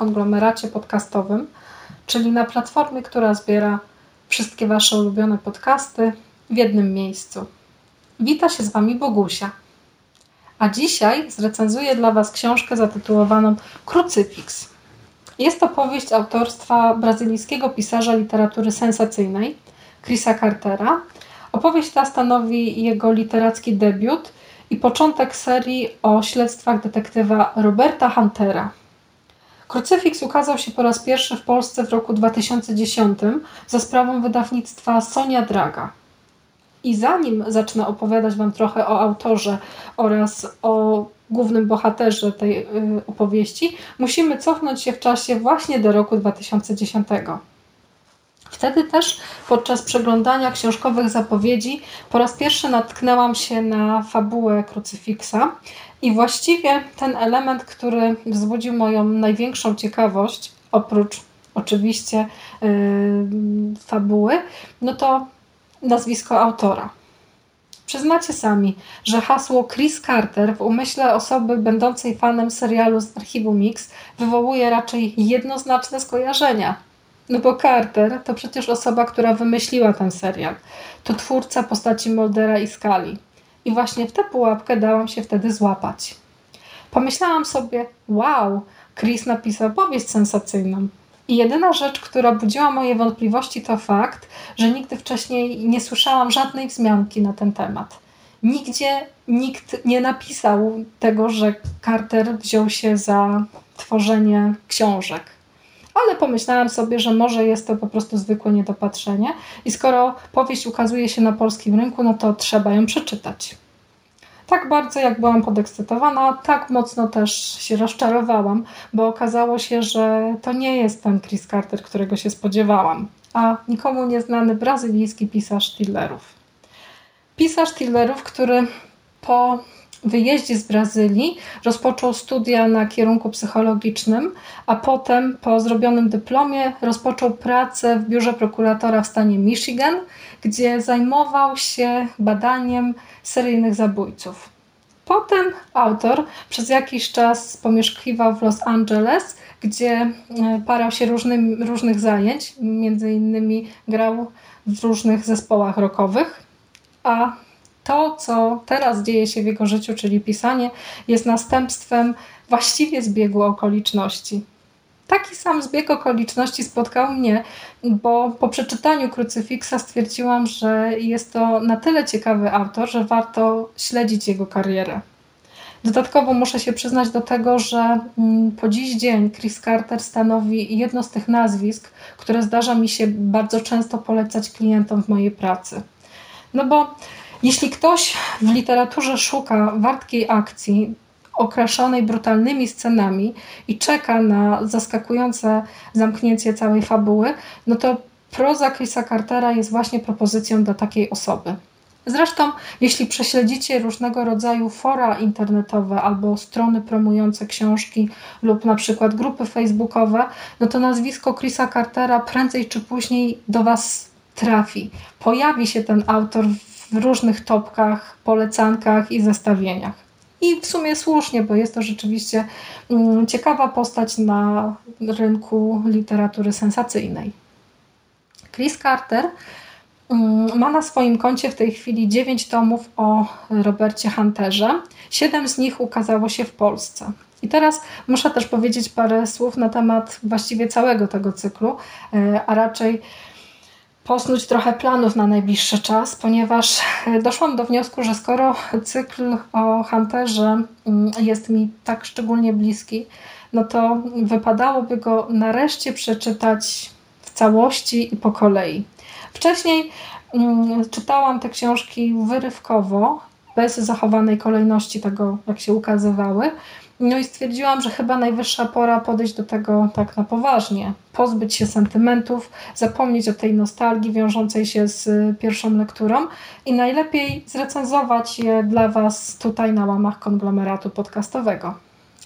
Konglomeracie podcastowym, czyli na platformie, która zbiera wszystkie Wasze ulubione podcasty w jednym miejscu. Wita się z Wami Bogusia. A dzisiaj zrecenzuję dla Was książkę zatytułowaną Krucyfiks. Jest to powieść autorstwa brazylijskiego pisarza literatury sensacyjnej Chrisa Cartera. Opowieść ta stanowi jego literacki debiut i początek serii o śledztwach detektywa Roberta Huntera. Krucyfiks ukazał się po raz pierwszy w Polsce w roku 2010 za sprawą wydawnictwa Sonia Draga. I zanim zacznę opowiadać Wam trochę o autorze oraz o głównym bohaterze tej y, opowieści, musimy cofnąć się w czasie właśnie do roku 2010. Wtedy też podczas przeglądania książkowych zapowiedzi po raz pierwszy natknęłam się na fabułę krucyfiksa i właściwie ten element, który wzbudził moją największą ciekawość, oprócz oczywiście yy, fabuły, no to nazwisko autora. Przyznacie sami, że hasło Chris Carter w umyśle osoby będącej fanem serialu z archiwum Mix wywołuje raczej jednoznaczne skojarzenia. No bo Carter to przecież osoba, która wymyśliła ten serial. To twórca postaci Moldera i Skali. I właśnie w tę pułapkę dałam się wtedy złapać. Pomyślałam sobie, wow, Chris napisał powieść sensacyjną. I jedyna rzecz, która budziła moje wątpliwości, to fakt, że nigdy wcześniej nie słyszałam żadnej wzmianki na ten temat. Nigdzie nikt nie napisał tego, że Carter wziął się za tworzenie książek. Ale pomyślałam sobie, że może jest to po prostu zwykłe niedopatrzenie i skoro powieść ukazuje się na polskim rynku, no to trzeba ją przeczytać. Tak bardzo jak byłam podekscytowana, tak mocno też się rozczarowałam, bo okazało się, że to nie jest ten Chris Carter, którego się spodziewałam, a nikomu nieznany brazylijski pisarz thrillerów. Pisarz thrillerów, który po wyjeździe z Brazylii rozpoczął studia na kierunku psychologicznym, a potem po zrobionym dyplomie rozpoczął pracę w biurze prokuratora w stanie Michigan, gdzie zajmował się badaniem seryjnych zabójców. Potem autor przez jakiś czas pomieszkiwał w Los Angeles, gdzie e, parał się różnym, różnych zajęć, między innymi grał w różnych zespołach rockowych, a to, co teraz dzieje się w jego życiu, czyli pisanie, jest następstwem właściwie zbiegu okoliczności. Taki sam zbieg okoliczności spotkał mnie, bo po przeczytaniu krucyfiksa stwierdziłam, że jest to na tyle ciekawy autor, że warto śledzić jego karierę. Dodatkowo muszę się przyznać do tego, że mm, po dziś dzień Chris Carter stanowi jedno z tych nazwisk, które zdarza mi się bardzo często polecać klientom w mojej pracy. No bo jeśli ktoś w literaturze szuka wartkiej akcji, okraszonej brutalnymi scenami i czeka na zaskakujące zamknięcie całej fabuły, no to proza Chrisa Cartera jest właśnie propozycją dla takiej osoby. Zresztą, jeśli prześledzicie różnego rodzaju fora internetowe albo strony promujące książki lub na przykład grupy facebookowe, no to nazwisko Chrisa Cartera prędzej czy później do Was trafi. Pojawi się ten autor w różnych topkach, polecankach i zestawieniach. I w sumie słusznie, bo jest to rzeczywiście mm, ciekawa postać na rynku literatury sensacyjnej. Chris Carter mm, ma na swoim koncie w tej chwili 9 tomów o Robercie Hunterze. Siedem z nich ukazało się w Polsce. I teraz muszę też powiedzieć parę słów na temat właściwie całego tego cyklu, e, a raczej posnuć trochę planów na najbliższy czas, ponieważ doszłam do wniosku, że skoro cykl o Hunterze mm, jest mi tak szczególnie bliski, no to wypadałoby go nareszcie przeczytać w całości i po kolei. Wcześniej mm, czytałam te książki wyrywkowo, bez zachowanej kolejności tego, jak się ukazywały. No i stwierdziłam, że chyba najwyższa pora podejść do tego tak na poważnie. Pozbyć się sentymentów, zapomnieć o tej nostalgii wiążącej się z pierwszą lekturą i najlepiej zrecenzować je dla Was tutaj na łamach konglomeratu podcastowego.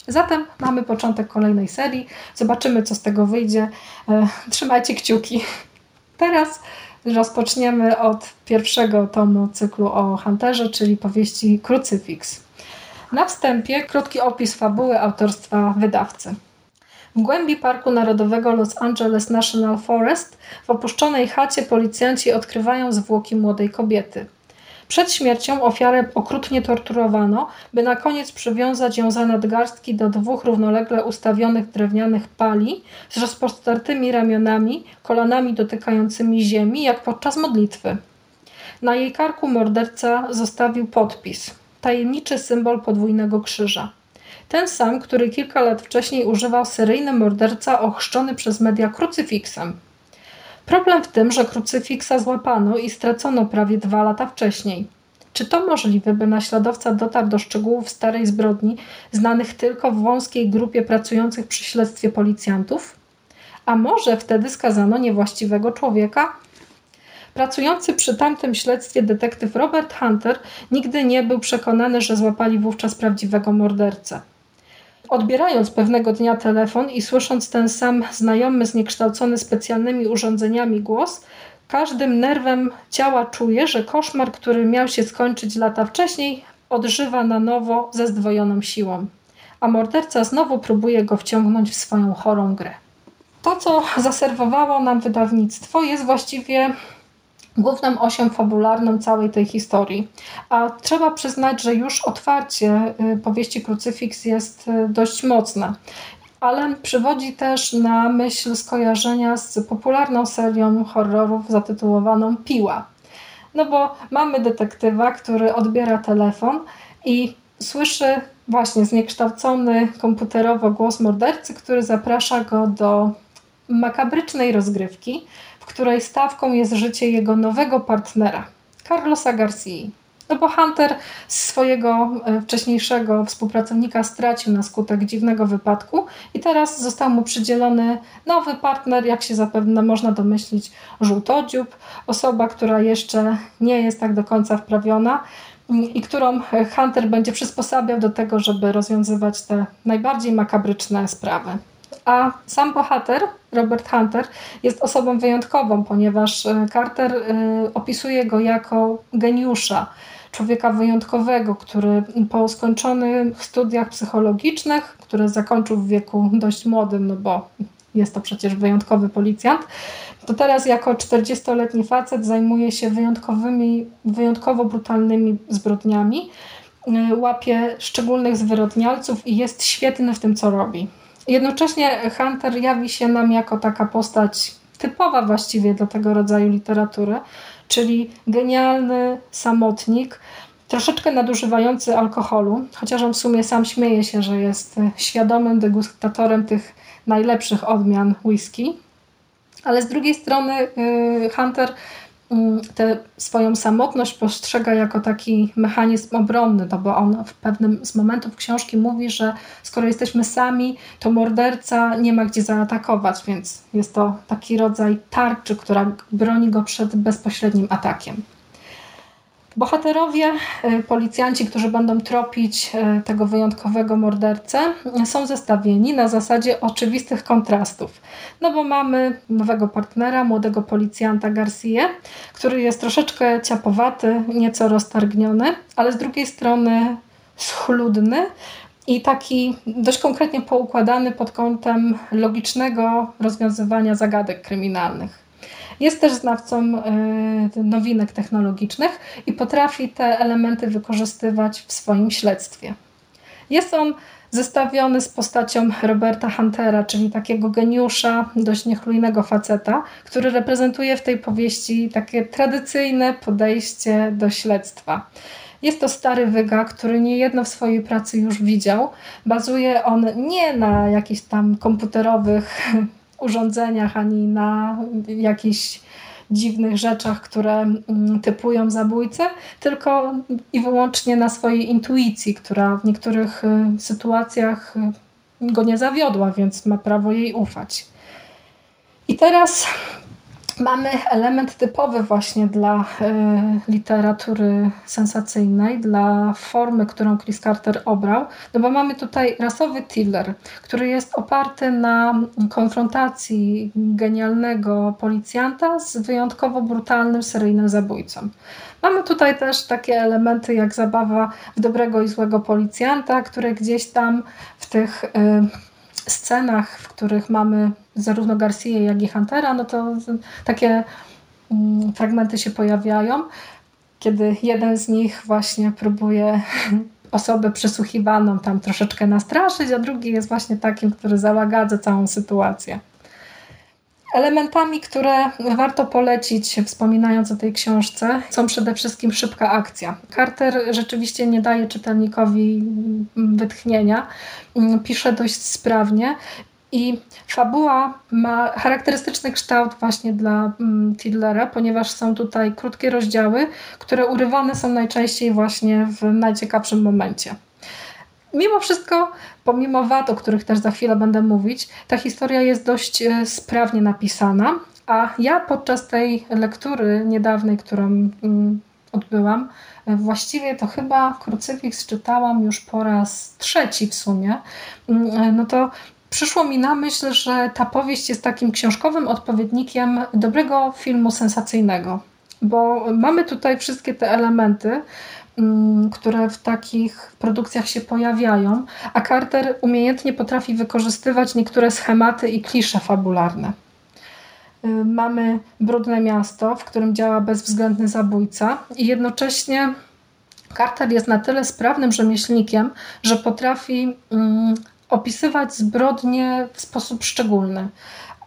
Zatem mamy początek kolejnej serii. Zobaczymy, co z tego wyjdzie. E, trzymajcie kciuki. Teraz rozpoczniemy od pierwszego tomu cyklu o Hunterze, czyli powieści Krucyfiks. Na wstępie krótki opis fabuły autorstwa wydawcy. W głębi Parku Narodowego Los Angeles National Forest w opuszczonej chacie policjanci odkrywają zwłoki młodej kobiety. Przed śmiercią ofiarę okrutnie torturowano, by na koniec przywiązać ją za nadgarstki do dwóch równolegle ustawionych drewnianych pali z rozpostartymi ramionami, kolanami dotykającymi ziemi, jak podczas modlitwy. Na jej karku morderca zostawił podpis tajemniczy symbol podwójnego krzyża. Ten sam, który kilka lat wcześniej używał seryjny morderca ochrzczony przez media krucyfiksem. Problem w tym, że krucyfiksa złapano i stracono prawie dwa lata wcześniej. Czy to możliwe, by naśladowca dotarł do szczegółów starej zbrodni, znanych tylko w wąskiej grupie pracujących przy śledztwie policjantów? A może wtedy skazano niewłaściwego człowieka? Pracujący przy tamtym śledztwie detektyw Robert Hunter nigdy nie był przekonany, że złapali wówczas prawdziwego mordercę. Odbierając pewnego dnia telefon i słysząc ten sam znajomy, zniekształcony specjalnymi urządzeniami głos, każdym nerwem ciała czuje, że koszmar, który miał się skończyć lata wcześniej, odżywa na nowo ze zdwojoną siłą. A morderca znowu próbuje go wciągnąć w swoją chorą grę. To, co zaserwowało nam wydawnictwo, jest właściwie główną osią fabularną całej tej historii. A trzeba przyznać, że już otwarcie y, powieści Krucyfiks jest y, dość mocne. Ale przywodzi też na myśl skojarzenia z popularną serią horrorów zatytułowaną Piła. No bo mamy detektywa, który odbiera telefon i słyszy właśnie zniekształcony komputerowo głos mordercy, który zaprasza go do makabrycznej rozgrywki, której stawką jest życie jego nowego partnera, Carlosa Garcia. No bo Hunter swojego e, wcześniejszego współpracownika stracił na skutek dziwnego wypadku i teraz został mu przydzielony nowy partner, jak się zapewne można domyślić, żółtodziób, osoba, która jeszcze nie jest tak do końca wprawiona i którą Hunter będzie przysposabiał do tego, żeby rozwiązywać te najbardziej makabryczne sprawy. A sam bohater, Robert Hunter, jest osobą wyjątkową, ponieważ e, Carter e, opisuje go jako geniusza, człowieka wyjątkowego, który po skończonych studiach psychologicznych, które zakończył w wieku dość młodym, no bo jest to przecież wyjątkowy policjant, to teraz jako 40-letni facet zajmuje się wyjątkowymi, wyjątkowo brutalnymi zbrodniami, e, łapie szczególnych zwyrodnialców i jest świetny w tym, co robi. Jednocześnie Hunter jawi się nam jako taka postać typowa właściwie dla tego rodzaju literatury, czyli genialny samotnik, troszeczkę nadużywający alkoholu, chociaż on w sumie sam śmieje się, że jest świadomym degustatorem tych najlepszych odmian whisky. Ale z drugiej strony y, Hunter tę swoją samotność postrzega jako taki mechanizm obronny, no bo on w pewnym z momentów książki mówi, że skoro jesteśmy sami, to morderca nie ma gdzie zaatakować, więc jest to taki rodzaj tarczy, która broni go przed bezpośrednim atakiem. Bohaterowie, y, policjanci, którzy będą tropić y, tego wyjątkowego mordercę, są zestawieni na zasadzie oczywistych kontrastów. No bo mamy nowego partnera, młodego policjanta Garcia, który jest troszeczkę ciapowaty, nieco roztargniony, ale z drugiej strony schludny i taki dość konkretnie poukładany pod kątem logicznego rozwiązywania zagadek kryminalnych. Jest też znawcą y, nowinek technologicznych i potrafi te elementy wykorzystywać w swoim śledztwie. Jest on zestawiony z postacią Roberta Huntera, czyli takiego geniusza, dość niechlujnego faceta, który reprezentuje w tej powieści takie tradycyjne podejście do śledztwa. Jest to stary wyga, który niejedno w swojej pracy już widział. Bazuje on nie na jakichś tam komputerowych urządzeniach, ani na jakichś dziwnych rzeczach, które mm, typują zabójcę, tylko i wyłącznie na swojej intuicji, która w niektórych y, sytuacjach y, go nie zawiodła, więc ma prawo jej ufać. I teraz mamy element typowy właśnie dla y, literatury sensacyjnej, dla formy, którą Chris Carter obrał, no bo mamy tutaj rasowy thriller, który jest oparty na konfrontacji genialnego policjanta z wyjątkowo brutalnym seryjnym zabójcą. Mamy tutaj też takie elementy jak zabawa w dobrego i złego policjanta, które gdzieś tam w tych y, scenach, w których mamy zarówno Garcia, jak i Huntera, no to takie mm, fragmenty się pojawiają, kiedy jeden z nich właśnie próbuje osobę przesłuchiwaną tam troszeczkę nastraszyć, a drugi jest właśnie takim, który załagadza całą sytuację. Elementami, które warto polecić, wspominając o tej książce, są przede wszystkim szybka akcja. Carter rzeczywiście nie daje czytelnikowi wytchnienia, pisze dość sprawnie i fabuła ma charakterystyczny kształt właśnie dla mm, Tidlera, ponieważ są tutaj krótkie rozdziały, które urywane są najczęściej właśnie w najciekawszym momencie. Mimo wszystko, pomimo wad, o których też za chwilę będę mówić, ta historia jest dość e, sprawnie napisana, a ja podczas tej lektury niedawnej, którą mm, odbyłam, e, właściwie to chyba Krucyfiks czytałam już po raz trzeci w sumie, mm, e, no to przyszło mi na myśl, że ta powieść jest takim książkowym odpowiednikiem dobrego filmu sensacyjnego. Bo mamy tutaj wszystkie te elementy, które w takich produkcjach się pojawiają, a Carter umiejętnie potrafi wykorzystywać niektóre schematy i klisze fabularne. Y, mamy brudne miasto, w którym działa bezwzględny zabójca i jednocześnie Carter jest na tyle sprawnym rzemieślnikiem, że potrafi mm, opisywać zbrodnie w sposób szczególny.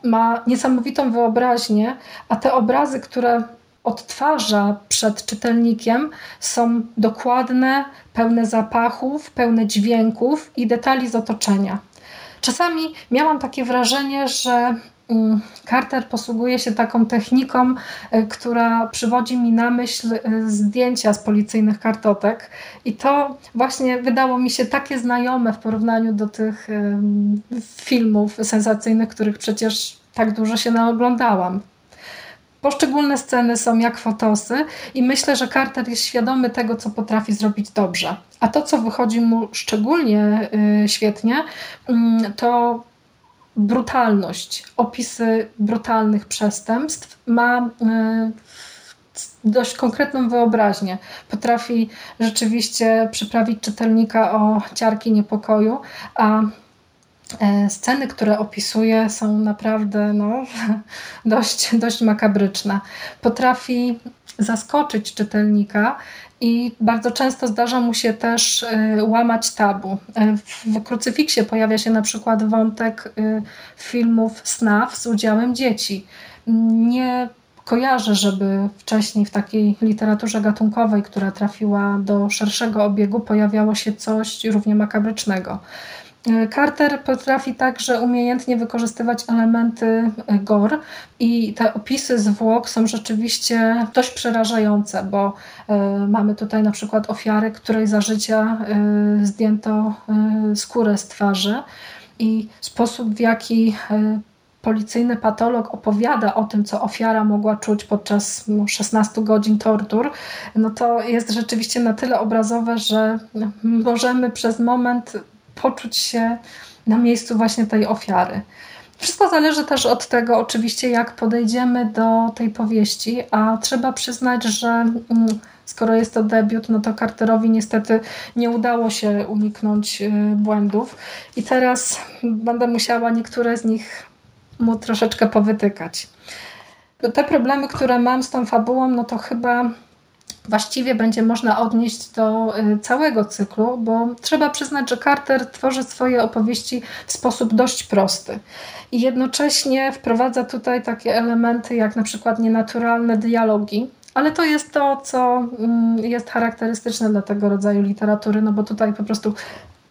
Ma niesamowitą wyobraźnię, a te obrazy, które odtwarza przed czytelnikiem, są dokładne, pełne zapachów, pełne dźwięków i detali z otoczenia. Czasami miałam takie wrażenie, że Mm, Carter posługuje się taką techniką, e, która przywodzi mi na myśl e, zdjęcia z policyjnych kartotek i to właśnie wydało mi się takie znajome w porównaniu do tych filmów sensacyjnych, których przecież tak dużo się naoglądałam. Poszczególne sceny są jak fotosy i myślę, że Carter jest świadomy tego, co potrafi zrobić dobrze. A to, co wychodzi mu szczególnie y, świetnie, mm, to brutalność, opisy brutalnych przestępstw ma e, dość konkretną wyobraźnię. Potrafi rzeczywiście przyprawić czytelnika o ciarki niepokoju, a sceny, które opisuje są naprawdę no, dość, dość makabryczne. Potrafi zaskoczyć czytelnika i bardzo często zdarza mu się też y, łamać tabu. Y, w krucyfiksie pojawia się na przykład wątek filmów snaf z udziałem dzieci. Nie kojarzę, żeby wcześniej w takiej literaturze gatunkowej, która trafiła do szerszego obiegu, pojawiało się coś równie makabrycznego. Carter potrafi także umiejętnie wykorzystywać elementy gore i te opisy zwłok są rzeczywiście dość przerażające, bo e, mamy tutaj na przykład ofiary, której za życia e, zdjęto e, skórę z twarzy i sposób w jaki policyjny patolog opowiada o tym, co ofiara mogła czuć podczas 16 no, godzin tortur, no to jest rzeczywiście na tyle obrazowe, że możemy przez moment poczuć się na miejscu właśnie tej ofiary. Wszystko zależy też od tego, oczywiście, jak podejdziemy do tej powieści, a trzeba przyznać, że mm, skoro jest to debiut, no to Carterowi niestety nie udało się uniknąć y, błędów. I teraz będę musiała niektóre z nich mu troszeczkę powytykać. Te problemy, które mam z tą fabułą, no to chyba właściwie będzie można odnieść do y, całego cyklu, bo trzeba przyznać, że Carter tworzy swoje opowieści w sposób dość prosty. I jednocześnie wprowadza tutaj takie elementy jak na przykład nienaturalne dialogi, ale to jest to, co mm, jest charakterystyczne dla tego rodzaju literatury, no bo tutaj po prostu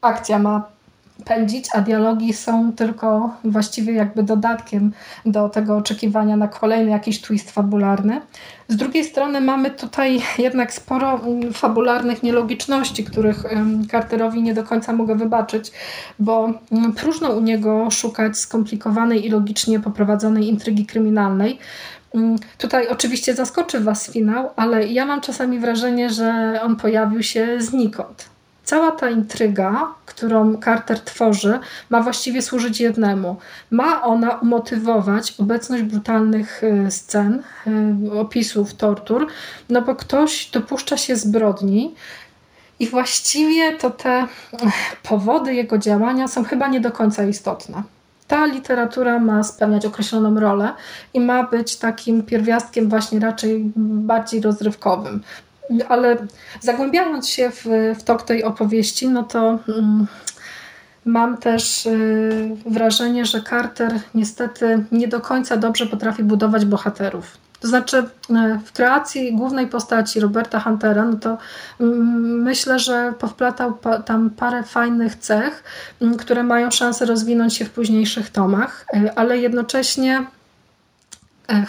akcja ma pędzić, a dialogi są tylko właściwie jakby dodatkiem do tego oczekiwania na kolejny jakiś twist fabularny. Z drugiej strony mamy tutaj jednak sporo mm, fabularnych nielogiczności, których Carterowi nie do końca mogę wybaczyć, bo mm, próżno u niego szukać skomplikowanej i logicznie poprowadzonej intrygi kryminalnej. Mm, tutaj oczywiście zaskoczy Was finał, ale ja mam czasami wrażenie, że on pojawił się znikąd. Cała ta intryga, którą Carter tworzy, ma właściwie służyć jednemu. Ma ona umotywować obecność brutalnych y, scen, y, opisów tortur, no bo ktoś dopuszcza się zbrodni, i właściwie to te powody jego działania są chyba nie do końca istotne. Ta literatura ma spełniać określoną rolę i ma być takim pierwiastkiem właśnie raczej bardziej rozrywkowym ale zagłębiając się w, w tok tej opowieści, no to mm, mam też y, wrażenie, że Carter niestety nie do końca dobrze potrafi budować bohaterów. To znaczy, y, w kreacji głównej postaci Roberta Huntera, no to mm, myślę, że powplatał tam parę fajnych cech, mm, które mają szansę rozwinąć się w późniejszych tomach, y, ale jednocześnie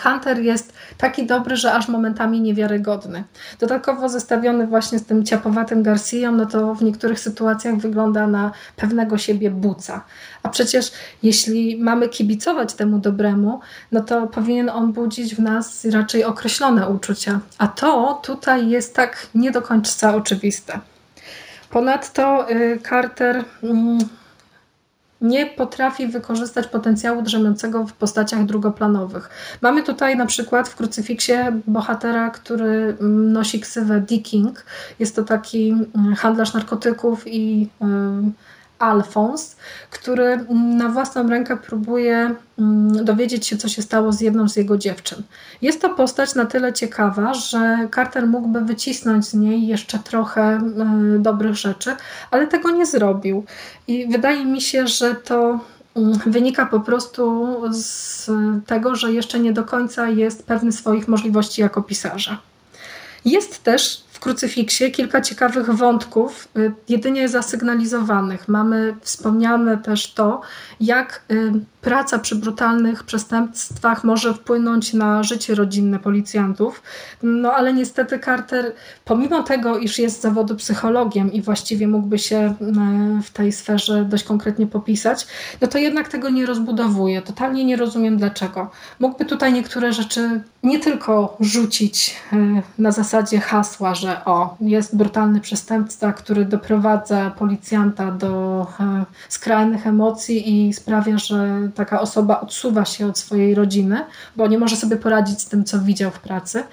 Hunter jest taki dobry, że aż momentami niewiarygodny. Dodatkowo zestawiony właśnie z tym ciapowatym Garcją, no to w niektórych sytuacjach wygląda na pewnego siebie buca. A przecież jeśli mamy kibicować temu dobremu, no to powinien on budzić w nas raczej określone uczucia. A to tutaj jest tak nie do końca oczywiste. Ponadto y, Carter mm, nie potrafi wykorzystać potencjału drzemiącego w postaciach drugoplanowych. Mamy tutaj na przykład w krucyfiksie bohatera, który nosi ksywę D. King. Jest to taki mm, handlarz narkotyków i Alfons, który na własną rękę próbuje mm, dowiedzieć się, co się stało z jedną z jego dziewczyn. Jest to postać na tyle ciekawa, że Carter mógłby wycisnąć z niej jeszcze trochę y, dobrych rzeczy, ale tego nie zrobił. I wydaje mi się, że to mm, wynika po prostu z tego, że jeszcze nie do końca jest pewny swoich możliwości jako pisarza. Jest też w krucyfiksie kilka ciekawych wątków, y, jedynie zasygnalizowanych. Mamy wspomniane też to, jak y, praca przy brutalnych przestępstwach może wpłynąć na życie rodzinne policjantów. No ale niestety Carter, pomimo tego, iż jest zawodu psychologiem i właściwie mógłby się e, w tej sferze dość konkretnie popisać, no to jednak tego nie rozbudowuje. Totalnie nie rozumiem dlaczego. Mógłby tutaj niektóre rzeczy nie tylko rzucić na zasadzie hasła, że o, jest brutalny przestępca, który doprowadza policjanta do e, skrajnych emocji i sprawia, że taka osoba odsuwa się od swojej rodziny, bo nie może sobie poradzić z tym, co widział w pracy,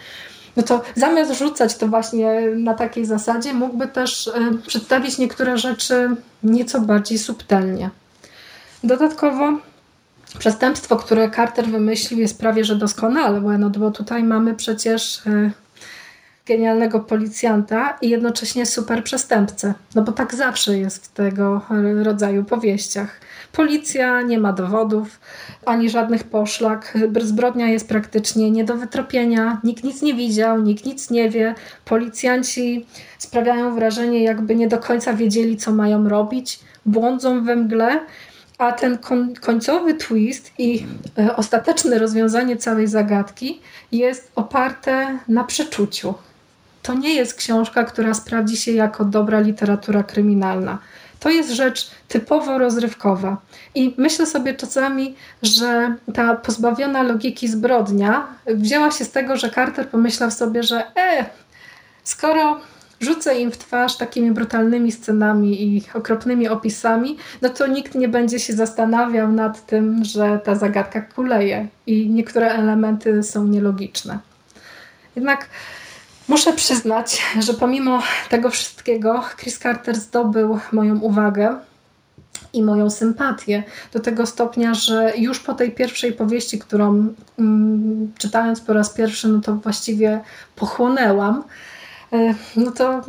no to zamiast rzucać to właśnie na takiej zasadzie, mógłby też y, przedstawić niektóre rzeczy nieco bardziej subtelnie. Dodatkowo przestępstwo, które Carter wymyślił jest prawie że doskonałe, no bo tutaj mamy przecież y, genialnego policjanta i jednocześnie super przestępcę. No bo tak zawsze jest w tego rodzaju powieściach. Policja nie ma dowodów, ani żadnych poszlak. Zbrodnia jest praktycznie nie do wytropienia. Nikt nic nie widział, nikt nic nie wie. Policjanci sprawiają wrażenie, jakby nie do końca wiedzieli, co mają robić. Błądzą we mgle. A ten końcowy twist i e, ostateczne rozwiązanie całej zagadki jest oparte na przeczuciu. To nie jest książka, która sprawdzi się jako dobra literatura kryminalna. To jest rzecz typowo rozrywkowa. I myślę sobie czasami, że ta pozbawiona logiki zbrodnia wzięła się z tego, że Carter pomyślał sobie, że e, skoro rzucę im w twarz takimi brutalnymi scenami i okropnymi opisami, no to nikt nie będzie się zastanawiał nad tym, że ta zagadka kuleje i niektóre elementy są nielogiczne. Jednak Muszę przyznać, że pomimo tego wszystkiego Chris Carter zdobył moją uwagę i moją sympatię do tego stopnia, że już po tej pierwszej powieści, którą mm, czytając po raz pierwszy, no to właściwie pochłonęłam, e, no to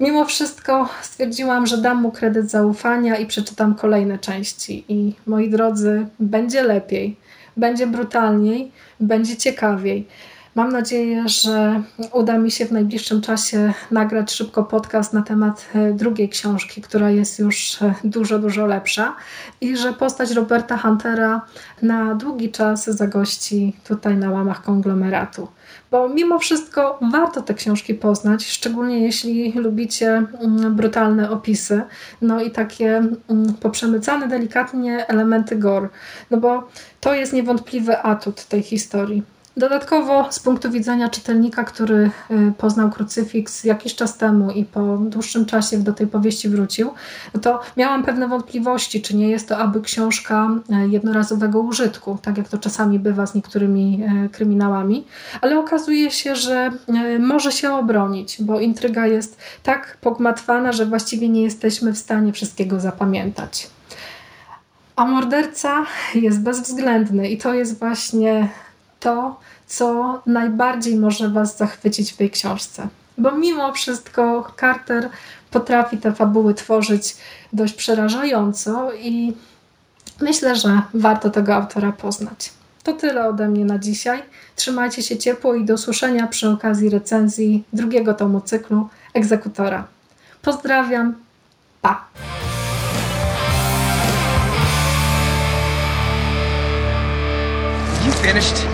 mimo wszystko stwierdziłam, że dam mu kredyt zaufania i przeczytam kolejne części. I moi drodzy, będzie lepiej, będzie brutalniej, będzie ciekawiej. Mam nadzieję, że uda mi się w najbliższym czasie nagrać szybko podcast na temat e, drugiej książki, która jest już e, dużo, dużo lepsza i że postać Roberta Huntera na długi czas zagości tutaj na łamach konglomeratu. Bo mimo wszystko warto te książki poznać, szczególnie jeśli lubicie mm, brutalne opisy, no i takie mm, poprzemycane delikatnie elementy gore. No bo to jest niewątpliwy atut tej historii. Dodatkowo z punktu widzenia czytelnika, który y, poznał krucyfiks jakiś czas temu i po dłuższym czasie do tej powieści wrócił, no to miałam pewne wątpliwości, czy nie jest to aby książka y, jednorazowego użytku, tak jak to czasami bywa z niektórymi y, kryminałami, ale okazuje się, że może się obronić, bo intryga jest tak pogmatwana, że właściwie nie jesteśmy w stanie wszystkiego zapamiętać. A morderca jest bezwzględny i to jest właśnie to, co najbardziej może Was zachwycić w tej książce. Bo mimo wszystko Carter potrafi te fabuły tworzyć dość przerażająco i myślę, że warto tego autora poznać. To tyle ode mnie na dzisiaj. Trzymajcie się ciepło i do usłyszenia przy okazji recenzji drugiego tomu cyklu Egzekutora. Pozdrawiam. Pa! You finished?